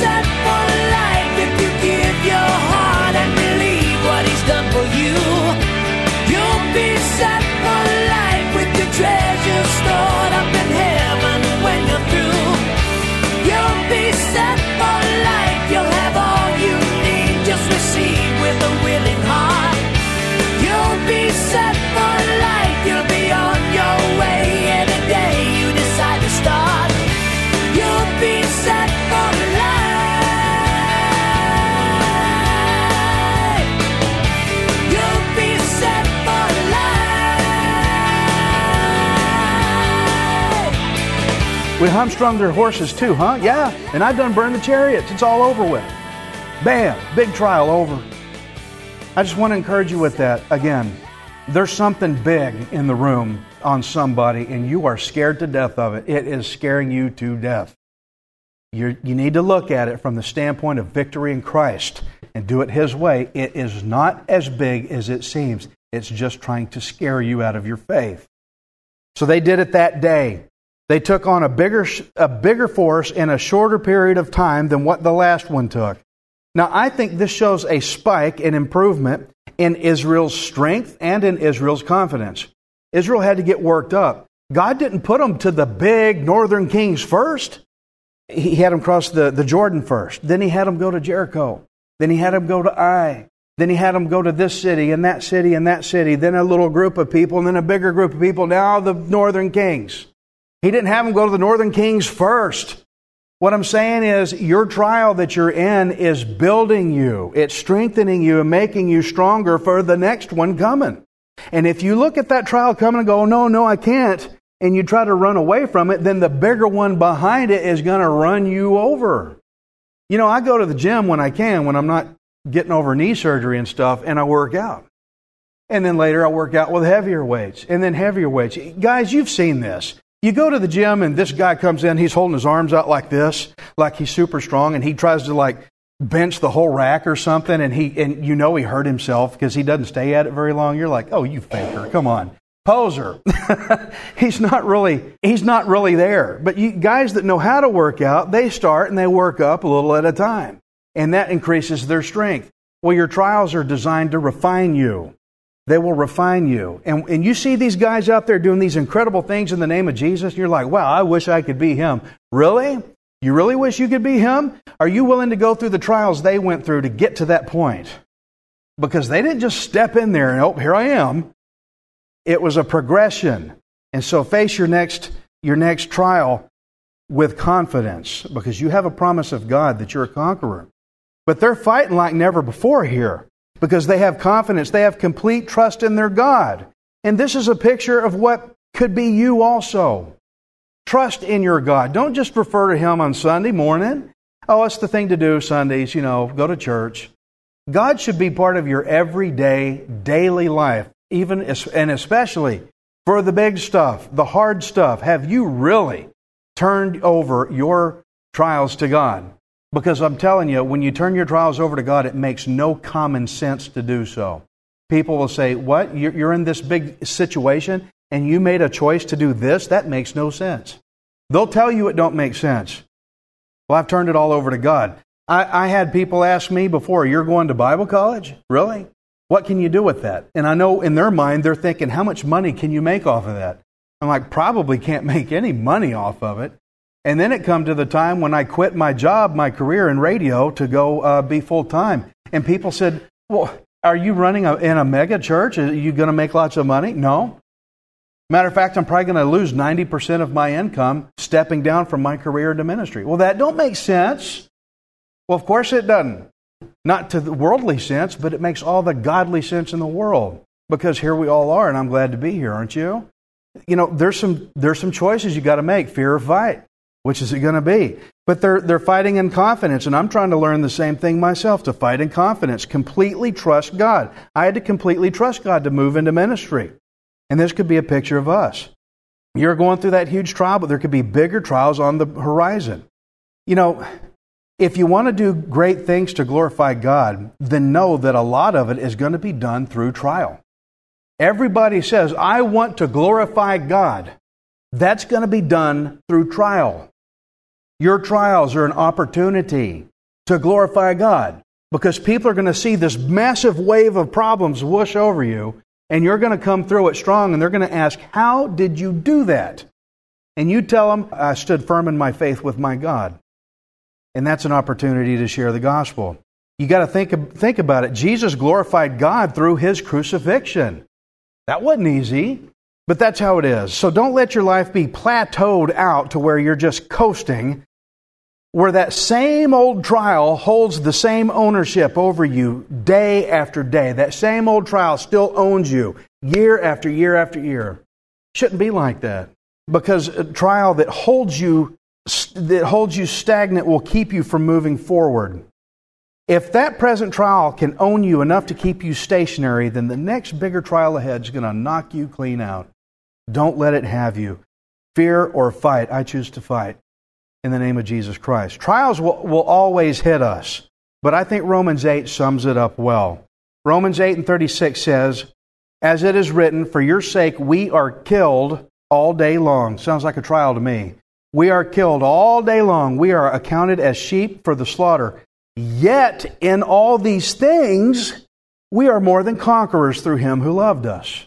Set for life if you give your heart and believe what He's done for you. You'll be set for life with your treasure We hamstrung their horses too, huh? Yeah. And I've done burned the chariots. It's all over with. Bam, big trial over. I just want to encourage you with that. Again, there's something big in the room on somebody, and you are scared to death of it. It is scaring you to death. You're, you need to look at it from the standpoint of victory in Christ and do it His way. It is not as big as it seems, it's just trying to scare you out of your faith. So they did it that day. They took on a bigger, a bigger force in a shorter period of time than what the last one took. Now, I think this shows a spike in improvement in Israel's strength and in Israel's confidence. Israel had to get worked up. God didn't put them to the big northern kings first. He had them cross the, the Jordan first. Then he had them go to Jericho. Then he had them go to Ai. Then he had them go to this city and that city and that city. Then a little group of people and then a bigger group of people. Now the northern kings. He didn't have them go to the northern kings first. What I'm saying is, your trial that you're in is building you, it's strengthening you and making you stronger for the next one coming. And if you look at that trial coming and go, no, no, I can't, and you try to run away from it, then the bigger one behind it is going to run you over. You know, I go to the gym when I can, when I'm not getting over knee surgery and stuff, and I work out. And then later I work out with heavier weights, and then heavier weights. Guys, you've seen this. You go to the gym and this guy comes in, he's holding his arms out like this, like he's super strong, and he tries to like bench the whole rack or something, and he and you know he hurt himself because he doesn't stay at it very long. You're like, oh, you faker, come on, poser. he's not really he's not really there. But you guys that know how to work out, they start and they work up a little at a time, and that increases their strength. Well, your trials are designed to refine you. They will refine you. And, and you see these guys out there doing these incredible things in the name of Jesus, and you're like, wow, I wish I could be him. Really? You really wish you could be him? Are you willing to go through the trials they went through to get to that point? Because they didn't just step in there and, oh, here I am. It was a progression. And so face your next, your next trial with confidence because you have a promise of God that you're a conqueror. But they're fighting like never before here because they have confidence. They have complete trust in their God. And this is a picture of what could be you also. Trust in your God. Don't just refer to Him on Sunday morning. Oh, it's the thing to do Sundays, you know, go to church. God should be part of your everyday, daily life, even and especially for the big stuff, the hard stuff. Have you really turned over your trials to God? Because I'm telling you, when you turn your trials over to God, it makes no common sense to do so. People will say, What? You're in this big situation and you made a choice to do this? That makes no sense. They'll tell you it don't make sense. Well, I've turned it all over to God. I, I had people ask me before, You're going to Bible college? Really? What can you do with that? And I know in their mind, they're thinking, How much money can you make off of that? I'm like, Probably can't make any money off of it. And then it come to the time when I quit my job, my career in radio, to go uh, be full time. And people said, "Well, are you running a, in a mega church? Are you going to make lots of money?" No. Matter of fact, I'm probably going to lose 90% of my income stepping down from my career into ministry. Well, that don't make sense. Well, of course it doesn't. Not to the worldly sense, but it makes all the godly sense in the world. Because here we all are, and I'm glad to be here, aren't you? You know, there's some there's some choices you got to make. Fear or fight. Which is it going to be? But they're, they're fighting in confidence, and I'm trying to learn the same thing myself to fight in confidence. Completely trust God. I had to completely trust God to move into ministry. And this could be a picture of us. You're going through that huge trial, but there could be bigger trials on the horizon. You know, if you want to do great things to glorify God, then know that a lot of it is going to be done through trial. Everybody says, I want to glorify God. That's going to be done through trial. Your trials are an opportunity to glorify God because people are going to see this massive wave of problems whoosh over you, and you're going to come through it strong, and they're going to ask, How did you do that? And you tell them, I stood firm in my faith with my God. And that's an opportunity to share the gospel. You got to think, think about it. Jesus glorified God through his crucifixion. That wasn't easy, but that's how it is. So don't let your life be plateaued out to where you're just coasting, where that same old trial holds the same ownership over you day after day. That same old trial still owns you year after year after year. Shouldn't be like that. Because a trial that holds you that holds you stagnant will keep you from moving forward. If that present trial can own you enough to keep you stationary, then the next bigger trial ahead is going to knock you clean out. Don't let it have you. Fear or fight, I choose to fight in the name of Jesus Christ. Trials will, will always hit us, but I think Romans 8 sums it up well. Romans 8 and 36 says, As it is written, for your sake we are killed all day long. Sounds like a trial to me. We are killed all day long. We are accounted as sheep for the slaughter. Yet, in all these things, we are more than conquerors through him who loved us.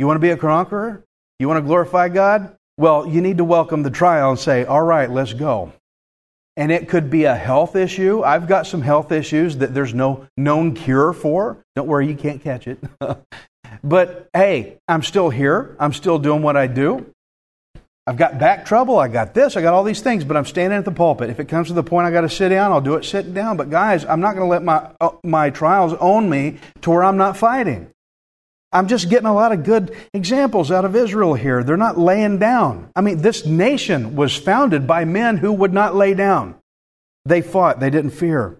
You want to be a conqueror? You want to glorify God? Well, you need to welcome the trial and say, All right, let's go. And it could be a health issue. I've got some health issues that there's no known cure for. Don't worry, you can't catch it. but hey, I'm still here. I'm still doing what I do. I've got back trouble. I got this. I got all these things, but I'm standing at the pulpit. If it comes to the point I got to sit down, I'll do it sitting down. But guys, I'm not going to let my uh, my trials own me to where I'm not fighting. I'm just getting a lot of good examples out of Israel here. They're not laying down. I mean, this nation was founded by men who would not lay down. They fought. They didn't fear.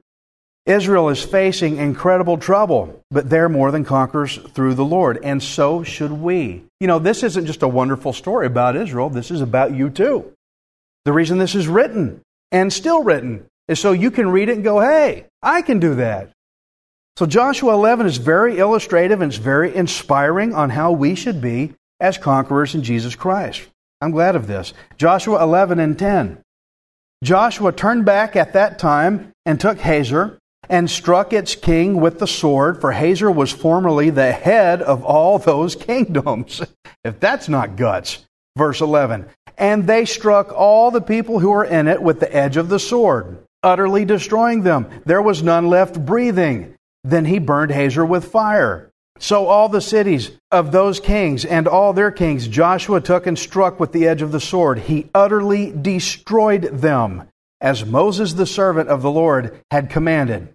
Israel is facing incredible trouble, but they're more than conquerors through the Lord, and so should we. You know, this isn't just a wonderful story about Israel, this is about you too. The reason this is written and still written is so you can read it and go, hey, I can do that. So Joshua 11 is very illustrative and it's very inspiring on how we should be as conquerors in Jesus Christ. I'm glad of this. Joshua 11 and 10. Joshua turned back at that time and took Hazor and struck its king with the sword, for Hazor was formerly the head of all those kingdoms. if that's not guts. Verse 11. And they struck all the people who were in it with the edge of the sword, utterly destroying them. There was none left breathing. Then he burned Hazor with fire. So all the cities of those kings and all their kings Joshua took and struck with the edge of the sword. He utterly destroyed them, as Moses the servant of the Lord had commanded.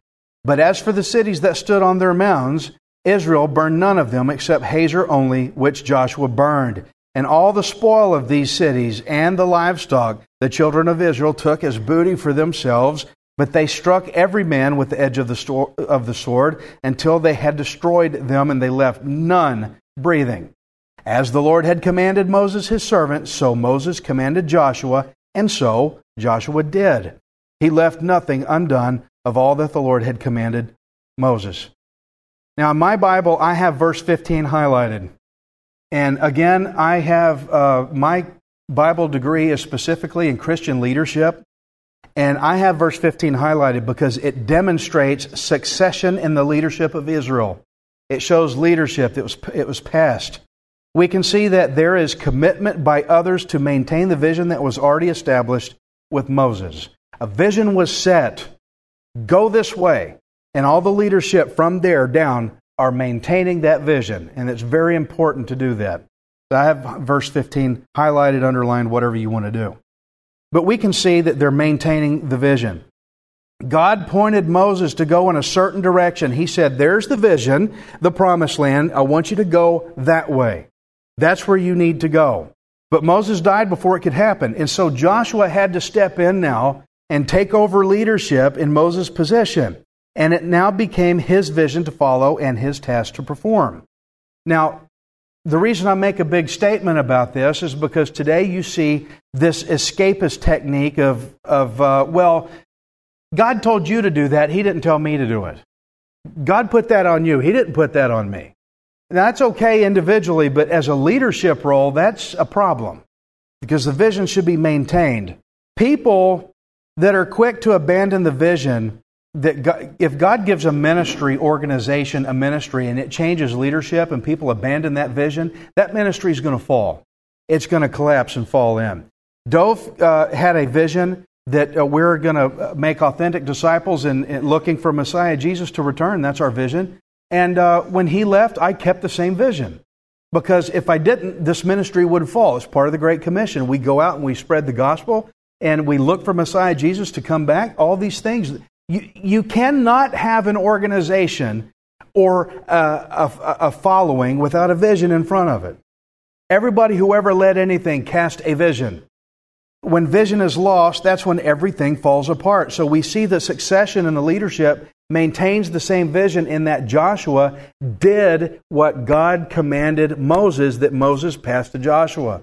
But as for the cities that stood on their mounds, Israel burned none of them except Hazor only, which Joshua burned. And all the spoil of these cities and the livestock the children of Israel took as booty for themselves, but they struck every man with the edge of the, sto- of the sword until they had destroyed them, and they left none breathing. As the Lord had commanded Moses his servant, so Moses commanded Joshua, and so Joshua did. He left nothing undone of all that the Lord had commanded Moses. Now, in my Bible, I have verse 15 highlighted. And again, I have uh, my Bible degree is specifically in Christian leadership. And I have verse 15 highlighted because it demonstrates succession in the leadership of Israel. It shows leadership that was, it was past. We can see that there is commitment by others to maintain the vision that was already established with Moses. A vision was set go this way. And all the leadership from there down are maintaining that vision. And it's very important to do that. I have verse 15 highlighted, underlined, whatever you want to do. But we can see that they're maintaining the vision. God pointed Moses to go in a certain direction. He said, There's the vision, the promised land. I want you to go that way. That's where you need to go. But Moses died before it could happen. And so Joshua had to step in now and take over leadership in Moses' position. And it now became his vision to follow and his task to perform. Now, the reason I make a big statement about this is because today you see this escapist technique of, of uh, well, God told you to do that. He didn't tell me to do it. God put that on you. He didn't put that on me. Now, that's okay individually, but as a leadership role, that's a problem because the vision should be maintained. People that are quick to abandon the vision that God, if God gives a ministry organization a ministry and it changes leadership and people abandon that vision, that ministry is going to fall. It's going to collapse and fall in. Dove uh, had a vision that uh, we're going to uh, make authentic disciples and, looking for Messiah Jesus to return. That's our vision. And uh, when he left, I kept the same vision. Because if I didn't, this ministry would fall. It's part of the Great Commission. We go out and we spread the gospel and we look for Messiah Jesus to come back. All these things. You, you cannot have an organization or a, a, a following without a vision in front of it. Everybody who ever led anything cast a vision. When vision is lost, that's when everything falls apart. So we see the succession and the leadership maintains the same vision in that Joshua did what God commanded Moses that Moses passed to Joshua.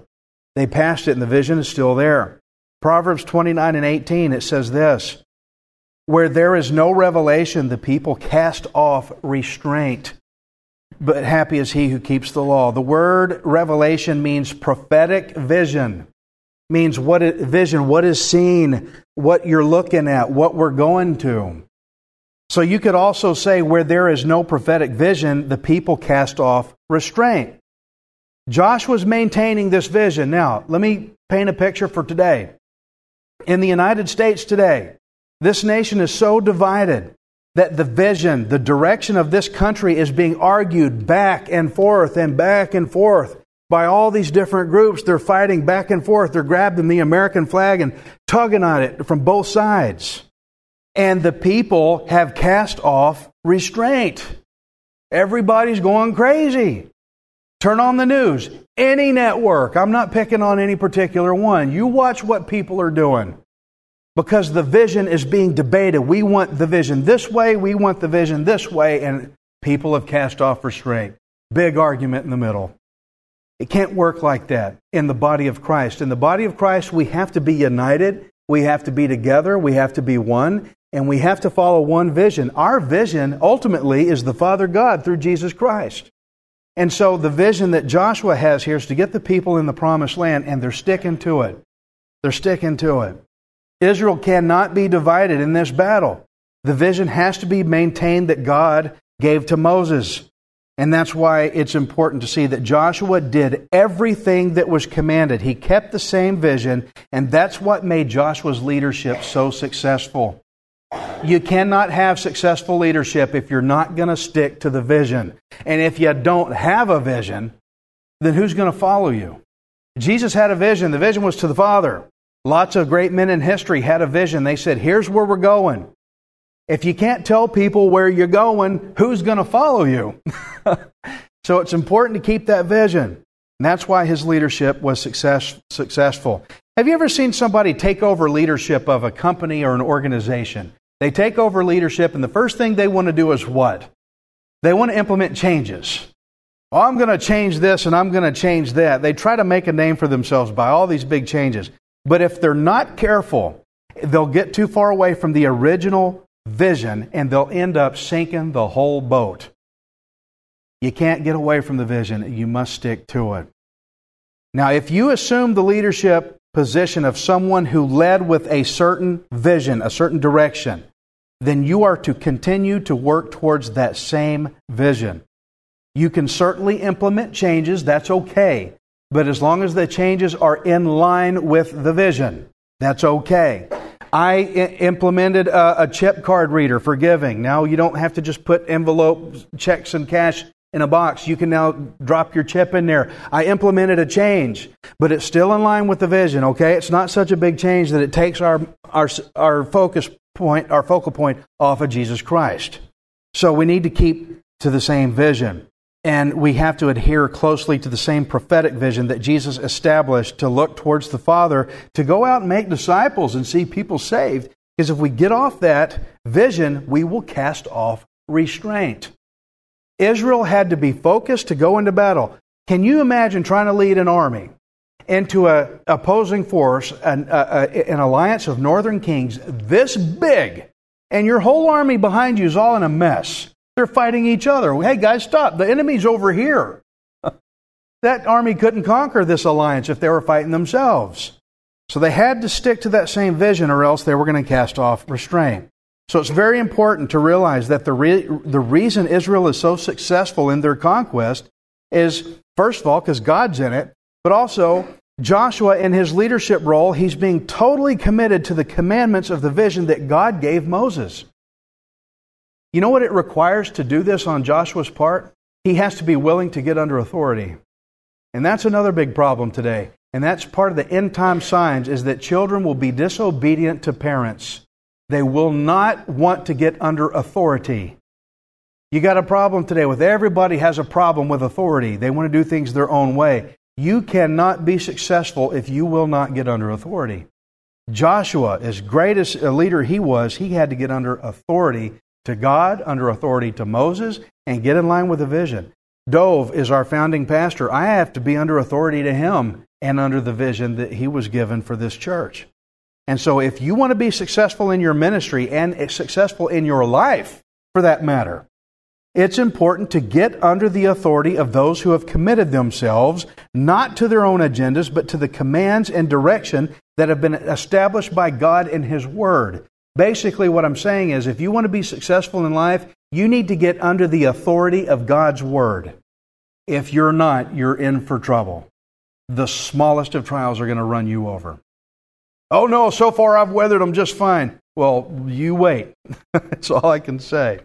They passed it and the vision is still there. Proverbs 29 and 18, it says this where there is no revelation, the people cast off restraint. But happy is he who keeps the law. The word revelation means prophetic vision. Means what it, vision, what is seen, what you're looking at, what we're going to. So you could also say where there is no prophetic vision, the people cast off restraint. Joshua's maintaining this vision. Now, let me paint a picture for today. In the United States today, this nation is so divided that the vision, the direction of this country is being argued back and forth and back and forth by all these different groups. They're fighting back and forth. They're grabbing the American flag and tugging on it from both sides. And the people have cast off restraint. Everybody's going crazy. Turn on the news, any network. I'm not picking on any particular one. You watch what people are doing because the vision is being debated. We want the vision this way, we want the vision this way, and people have cast off restraint. Big argument in the middle. It can't work like that in the body of Christ. In the body of Christ, we have to be united, we have to be together, we have to be one, and we have to follow one vision. Our vision ultimately is the Father God through Jesus Christ. And so the vision that Joshua has here is to get the people in the promised land, and they're sticking to it. They're sticking to it. Israel cannot be divided in this battle. The vision has to be maintained that God gave to Moses. And that's why it's important to see that Joshua did everything that was commanded. He kept the same vision, and that's what made Joshua's leadership so successful. You cannot have successful leadership if you're not going to stick to the vision. And if you don't have a vision, then who's going to follow you? Jesus had a vision. The vision was to the Father. Lots of great men in history had a vision. They said, Here's where we're going. If you can't tell people where you're going, who's going to follow you? so it's important to keep that vision. And that's why his leadership was success, successful. Have you ever seen somebody take over leadership of a company or an organization? They take over leadership, and the first thing they want to do is what? They want to implement changes. Oh, I'm going to change this and I'm going to change that. They try to make a name for themselves by all these big changes. But if they're not careful, they'll get too far away from the original vision and they'll end up sinking the whole boat. You can't get away from the vision, you must stick to it. Now, if you assume the leadership position of someone who led with a certain vision, a certain direction, then you are to continue to work towards that same vision. You can certainly implement changes, that's okay. But as long as the changes are in line with the vision, that's okay. I implemented a, a chip card reader for giving. Now you don't have to just put envelope checks and cash in a box. You can now drop your chip in there. I implemented a change, but it's still in line with the vision, okay? It's not such a big change that it takes our, our, our focus point, our focal point off of Jesus Christ. So we need to keep to the same vision. And we have to adhere closely to the same prophetic vision that Jesus established to look towards the Father, to go out and make disciples and see people saved. Because if we get off that vision, we will cast off restraint. Israel had to be focused to go into battle. Can you imagine trying to lead an army into an opposing force, an, an alliance of northern kings this big, and your whole army behind you is all in a mess? They're fighting each other. Hey, guys, stop. The enemy's over here. that army couldn't conquer this alliance if they were fighting themselves. So they had to stick to that same vision, or else they were going to cast off restraint. So it's very important to realize that the, re- the reason Israel is so successful in their conquest is, first of all, because God's in it, but also Joshua, in his leadership role, he's being totally committed to the commandments of the vision that God gave Moses. You know what it requires to do this on Joshua's part? He has to be willing to get under authority. And that's another big problem today. And that's part of the end time signs is that children will be disobedient to parents. They will not want to get under authority. You got a problem today with everybody has a problem with authority. They want to do things their own way. You cannot be successful if you will not get under authority. Joshua, as great as a leader he was, he had to get under authority to God, under authority to Moses, and get in line with the vision. Dove is our founding pastor. I have to be under authority to him and under the vision that he was given for this church. And so, if you want to be successful in your ministry and successful in your life, for that matter, it's important to get under the authority of those who have committed themselves, not to their own agendas, but to the commands and direction that have been established by God in His Word. Basically, what I'm saying is if you want to be successful in life, you need to get under the authority of God's Word. If you're not, you're in for trouble. The smallest of trials are going to run you over. Oh no, so far I've weathered them just fine. Well, you wait. That's all I can say.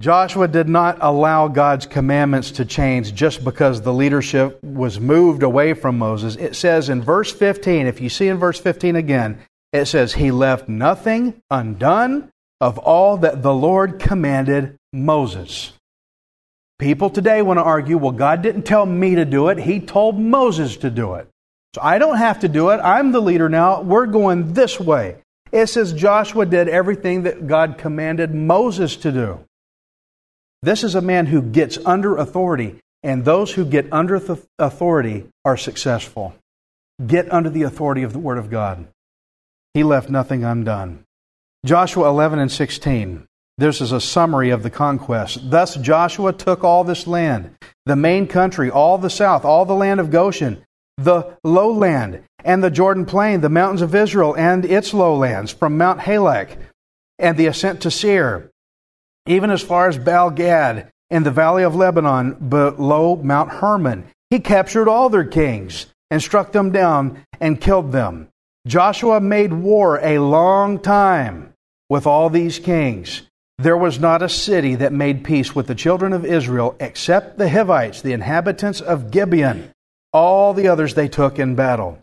Joshua did not allow God's commandments to change just because the leadership was moved away from Moses. It says in verse 15, if you see in verse 15 again, it says, He left nothing undone of all that the Lord commanded Moses. People today want to argue, well, God didn't tell me to do it, He told Moses to do it. So I don't have to do it. I'm the leader now. We're going this way. It says Joshua did everything that God commanded Moses to do. This is a man who gets under authority, and those who get under authority are successful. Get under the authority of the Word of God. He left nothing undone. Joshua 11 and 16. This is a summary of the conquest. Thus Joshua took all this land, the main country, all the south, all the land of Goshen, the lowland, and the Jordan plain, the mountains of Israel and its lowlands, from Mount Halak and the ascent to Seir, even as far as Baal Gad in the valley of Lebanon below Mount Hermon. He captured all their kings and struck them down and killed them. Joshua made war a long time with all these kings. There was not a city that made peace with the children of Israel except the Hivites, the inhabitants of Gibeon. All the others they took in battle.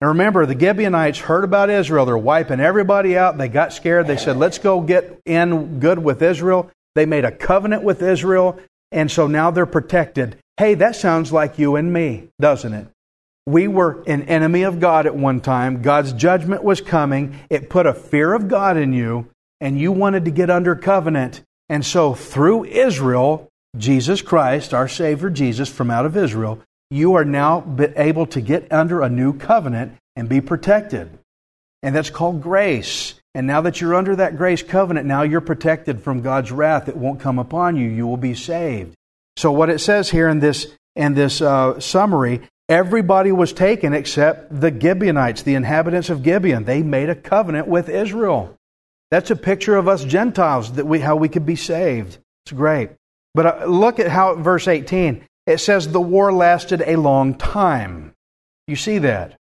Now remember, the Gibeonites heard about Israel. They're wiping everybody out. They got scared. They said, let's go get in good with Israel. They made a covenant with Israel, and so now they're protected. Hey, that sounds like you and me, doesn't it? We were an enemy of God at one time. God's judgment was coming. It put a fear of God in you, and you wanted to get under covenant. And so, through Israel, Jesus Christ, our Savior Jesus from out of Israel, you are now able to get under a new covenant and be protected. And that's called grace. And now that you're under that grace covenant, now you're protected from God's wrath. It won't come upon you. You will be saved. So, what it says here in this, in this uh, summary, everybody was taken except the Gibeonites, the inhabitants of Gibeon. They made a covenant with Israel. That's a picture of us Gentiles, that we, how we could be saved. It's great. But uh, look at how, verse 18, it says the war lasted a long time. You see that?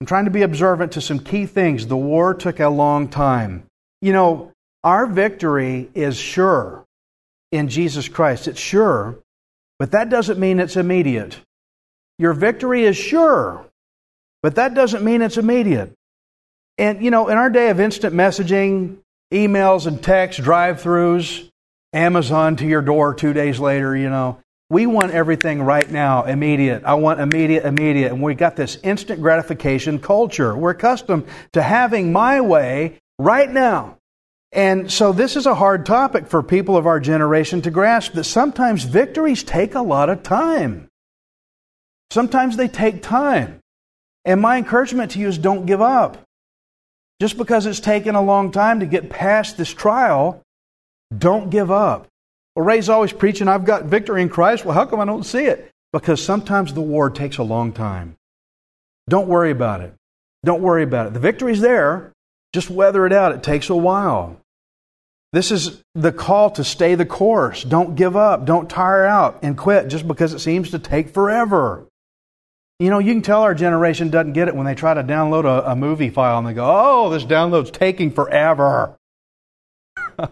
I'm trying to be observant to some key things. The war took a long time. You know, our victory is sure in Jesus Christ. It's sure, but that doesn't mean it's immediate. Your victory is sure, but that doesn't mean it's immediate. And, you know, in our day of instant messaging, emails and texts, drive throughs, Amazon to your door two days later, you know, We want everything right now, immediate. I want immediate, immediate. And we got this instant gratification culture. We're accustomed to having my way right now. And so this is a hard topic for people of our generation to grasp that sometimes victories take a lot of time. Sometimes they take time. And my encouragement to you is don't give up. Just because it's taken a long time to get past this trial, don't give up. Well, Ray's always preaching, I've got victory in Christ. Well, how come I don't see it? Because sometimes the war takes a long time. Don't worry about it. Don't worry about it. The victory's there. Just weather it out. It takes a while. This is the call to stay the course. Don't give up. Don't tire out and quit just because it seems to take forever. You know, you can tell our generation doesn't get it when they try to download a, a movie file and they go, oh, this download's taking forever.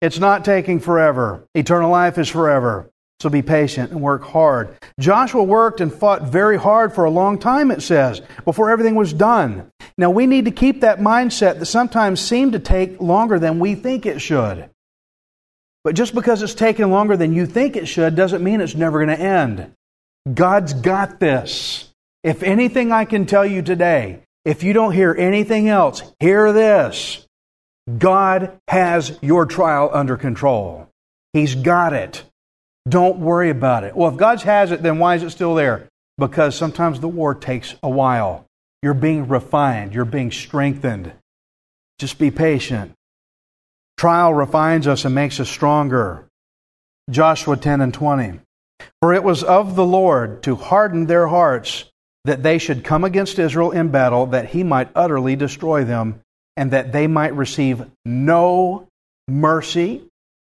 it's not taking forever. Eternal life is forever. So be patient and work hard. Joshua worked and fought very hard for a long time, it says, before everything was done. Now we need to keep that mindset that sometimes seems to take longer than we think it should. But just because it's taking longer than you think it should doesn't mean it's never going to end. God's got this. If anything I can tell you today, if you don't hear anything else, hear this. God has your trial under control. He's got it. Don't worry about it. Well, if God has it, then why is it still there? Because sometimes the war takes a while. You're being refined, you're being strengthened. Just be patient. Trial refines us and makes us stronger. Joshua 10 and 20. For it was of the Lord to harden their hearts that they should come against Israel in battle, that he might utterly destroy them, and that they might receive no mercy,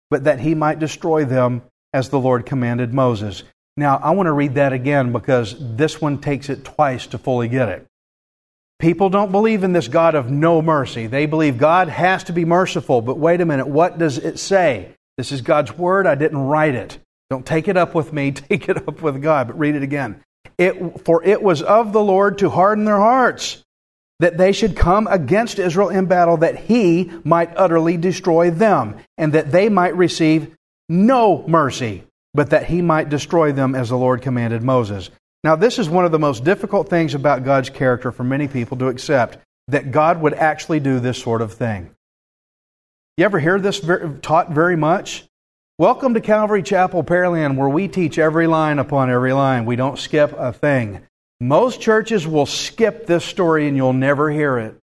but that he might destroy them as the Lord commanded Moses. Now, I want to read that again because this one takes it twice to fully get it. People don't believe in this God of no mercy. They believe God has to be merciful. But wait a minute, what does it say? This is God's word. I didn't write it. Don't take it up with me, take it up with God. But read it again. It, for it was of the Lord to harden their hearts, that they should come against Israel in battle, that he might utterly destroy them, and that they might receive no mercy, but that he might destroy them as the Lord commanded Moses. Now, this is one of the most difficult things about God's character for many people to accept that God would actually do this sort of thing. You ever hear this taught very much? Welcome to Calvary Chapel, Pearland, where we teach every line upon every line. We don't skip a thing. Most churches will skip this story and you'll never hear it.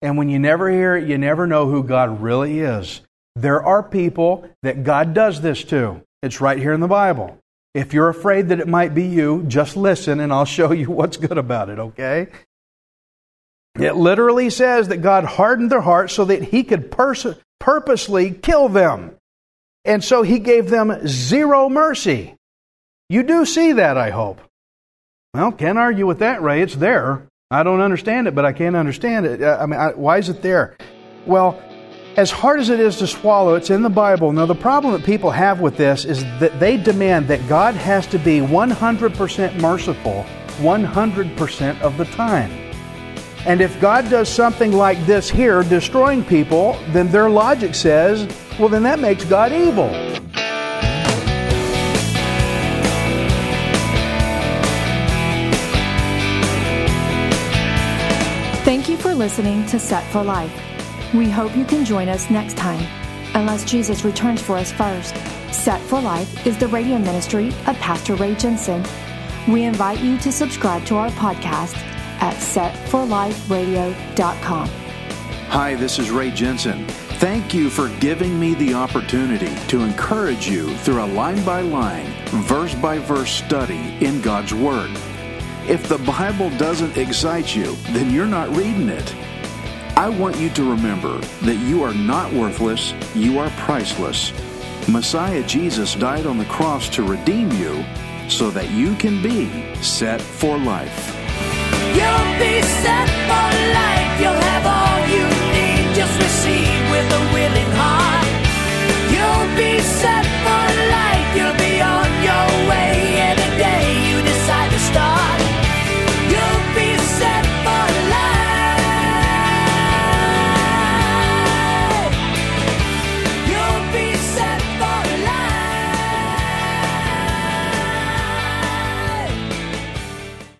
And when you never hear it, you never know who God really is. There are people that God does this to. It's right here in the Bible. If you're afraid that it might be you, just listen and I'll show you what's good about it, okay? It literally says that God hardened their hearts so that he could pers- purposely kill them. And so he gave them zero mercy. You do see that, I hope. Well, can't argue with that, Ray. It's there. I don't understand it, but I can't understand it. Uh, I mean, I, why is it there? Well, as hard as it is to swallow, it's in the Bible. Now, the problem that people have with this is that they demand that God has to be 100% merciful 100% of the time. And if God does something like this here, destroying people, then their logic says, well, then that makes God evil. Thank you for listening to Set for Life. We hope you can join us next time, unless Jesus returns for us first. Set for Life is the radio ministry of Pastor Ray Jensen. We invite you to subscribe to our podcast at setforliferadio.com. Hi, this is Ray Jensen. Thank you for giving me the opportunity to encourage you through a line by line, verse by verse study in God's Word. If the Bible doesn't excite you, then you're not reading it. I want you to remember that you are not worthless, you are priceless. Messiah Jesus died on the cross to redeem you so that you can be set for life. You'll be set for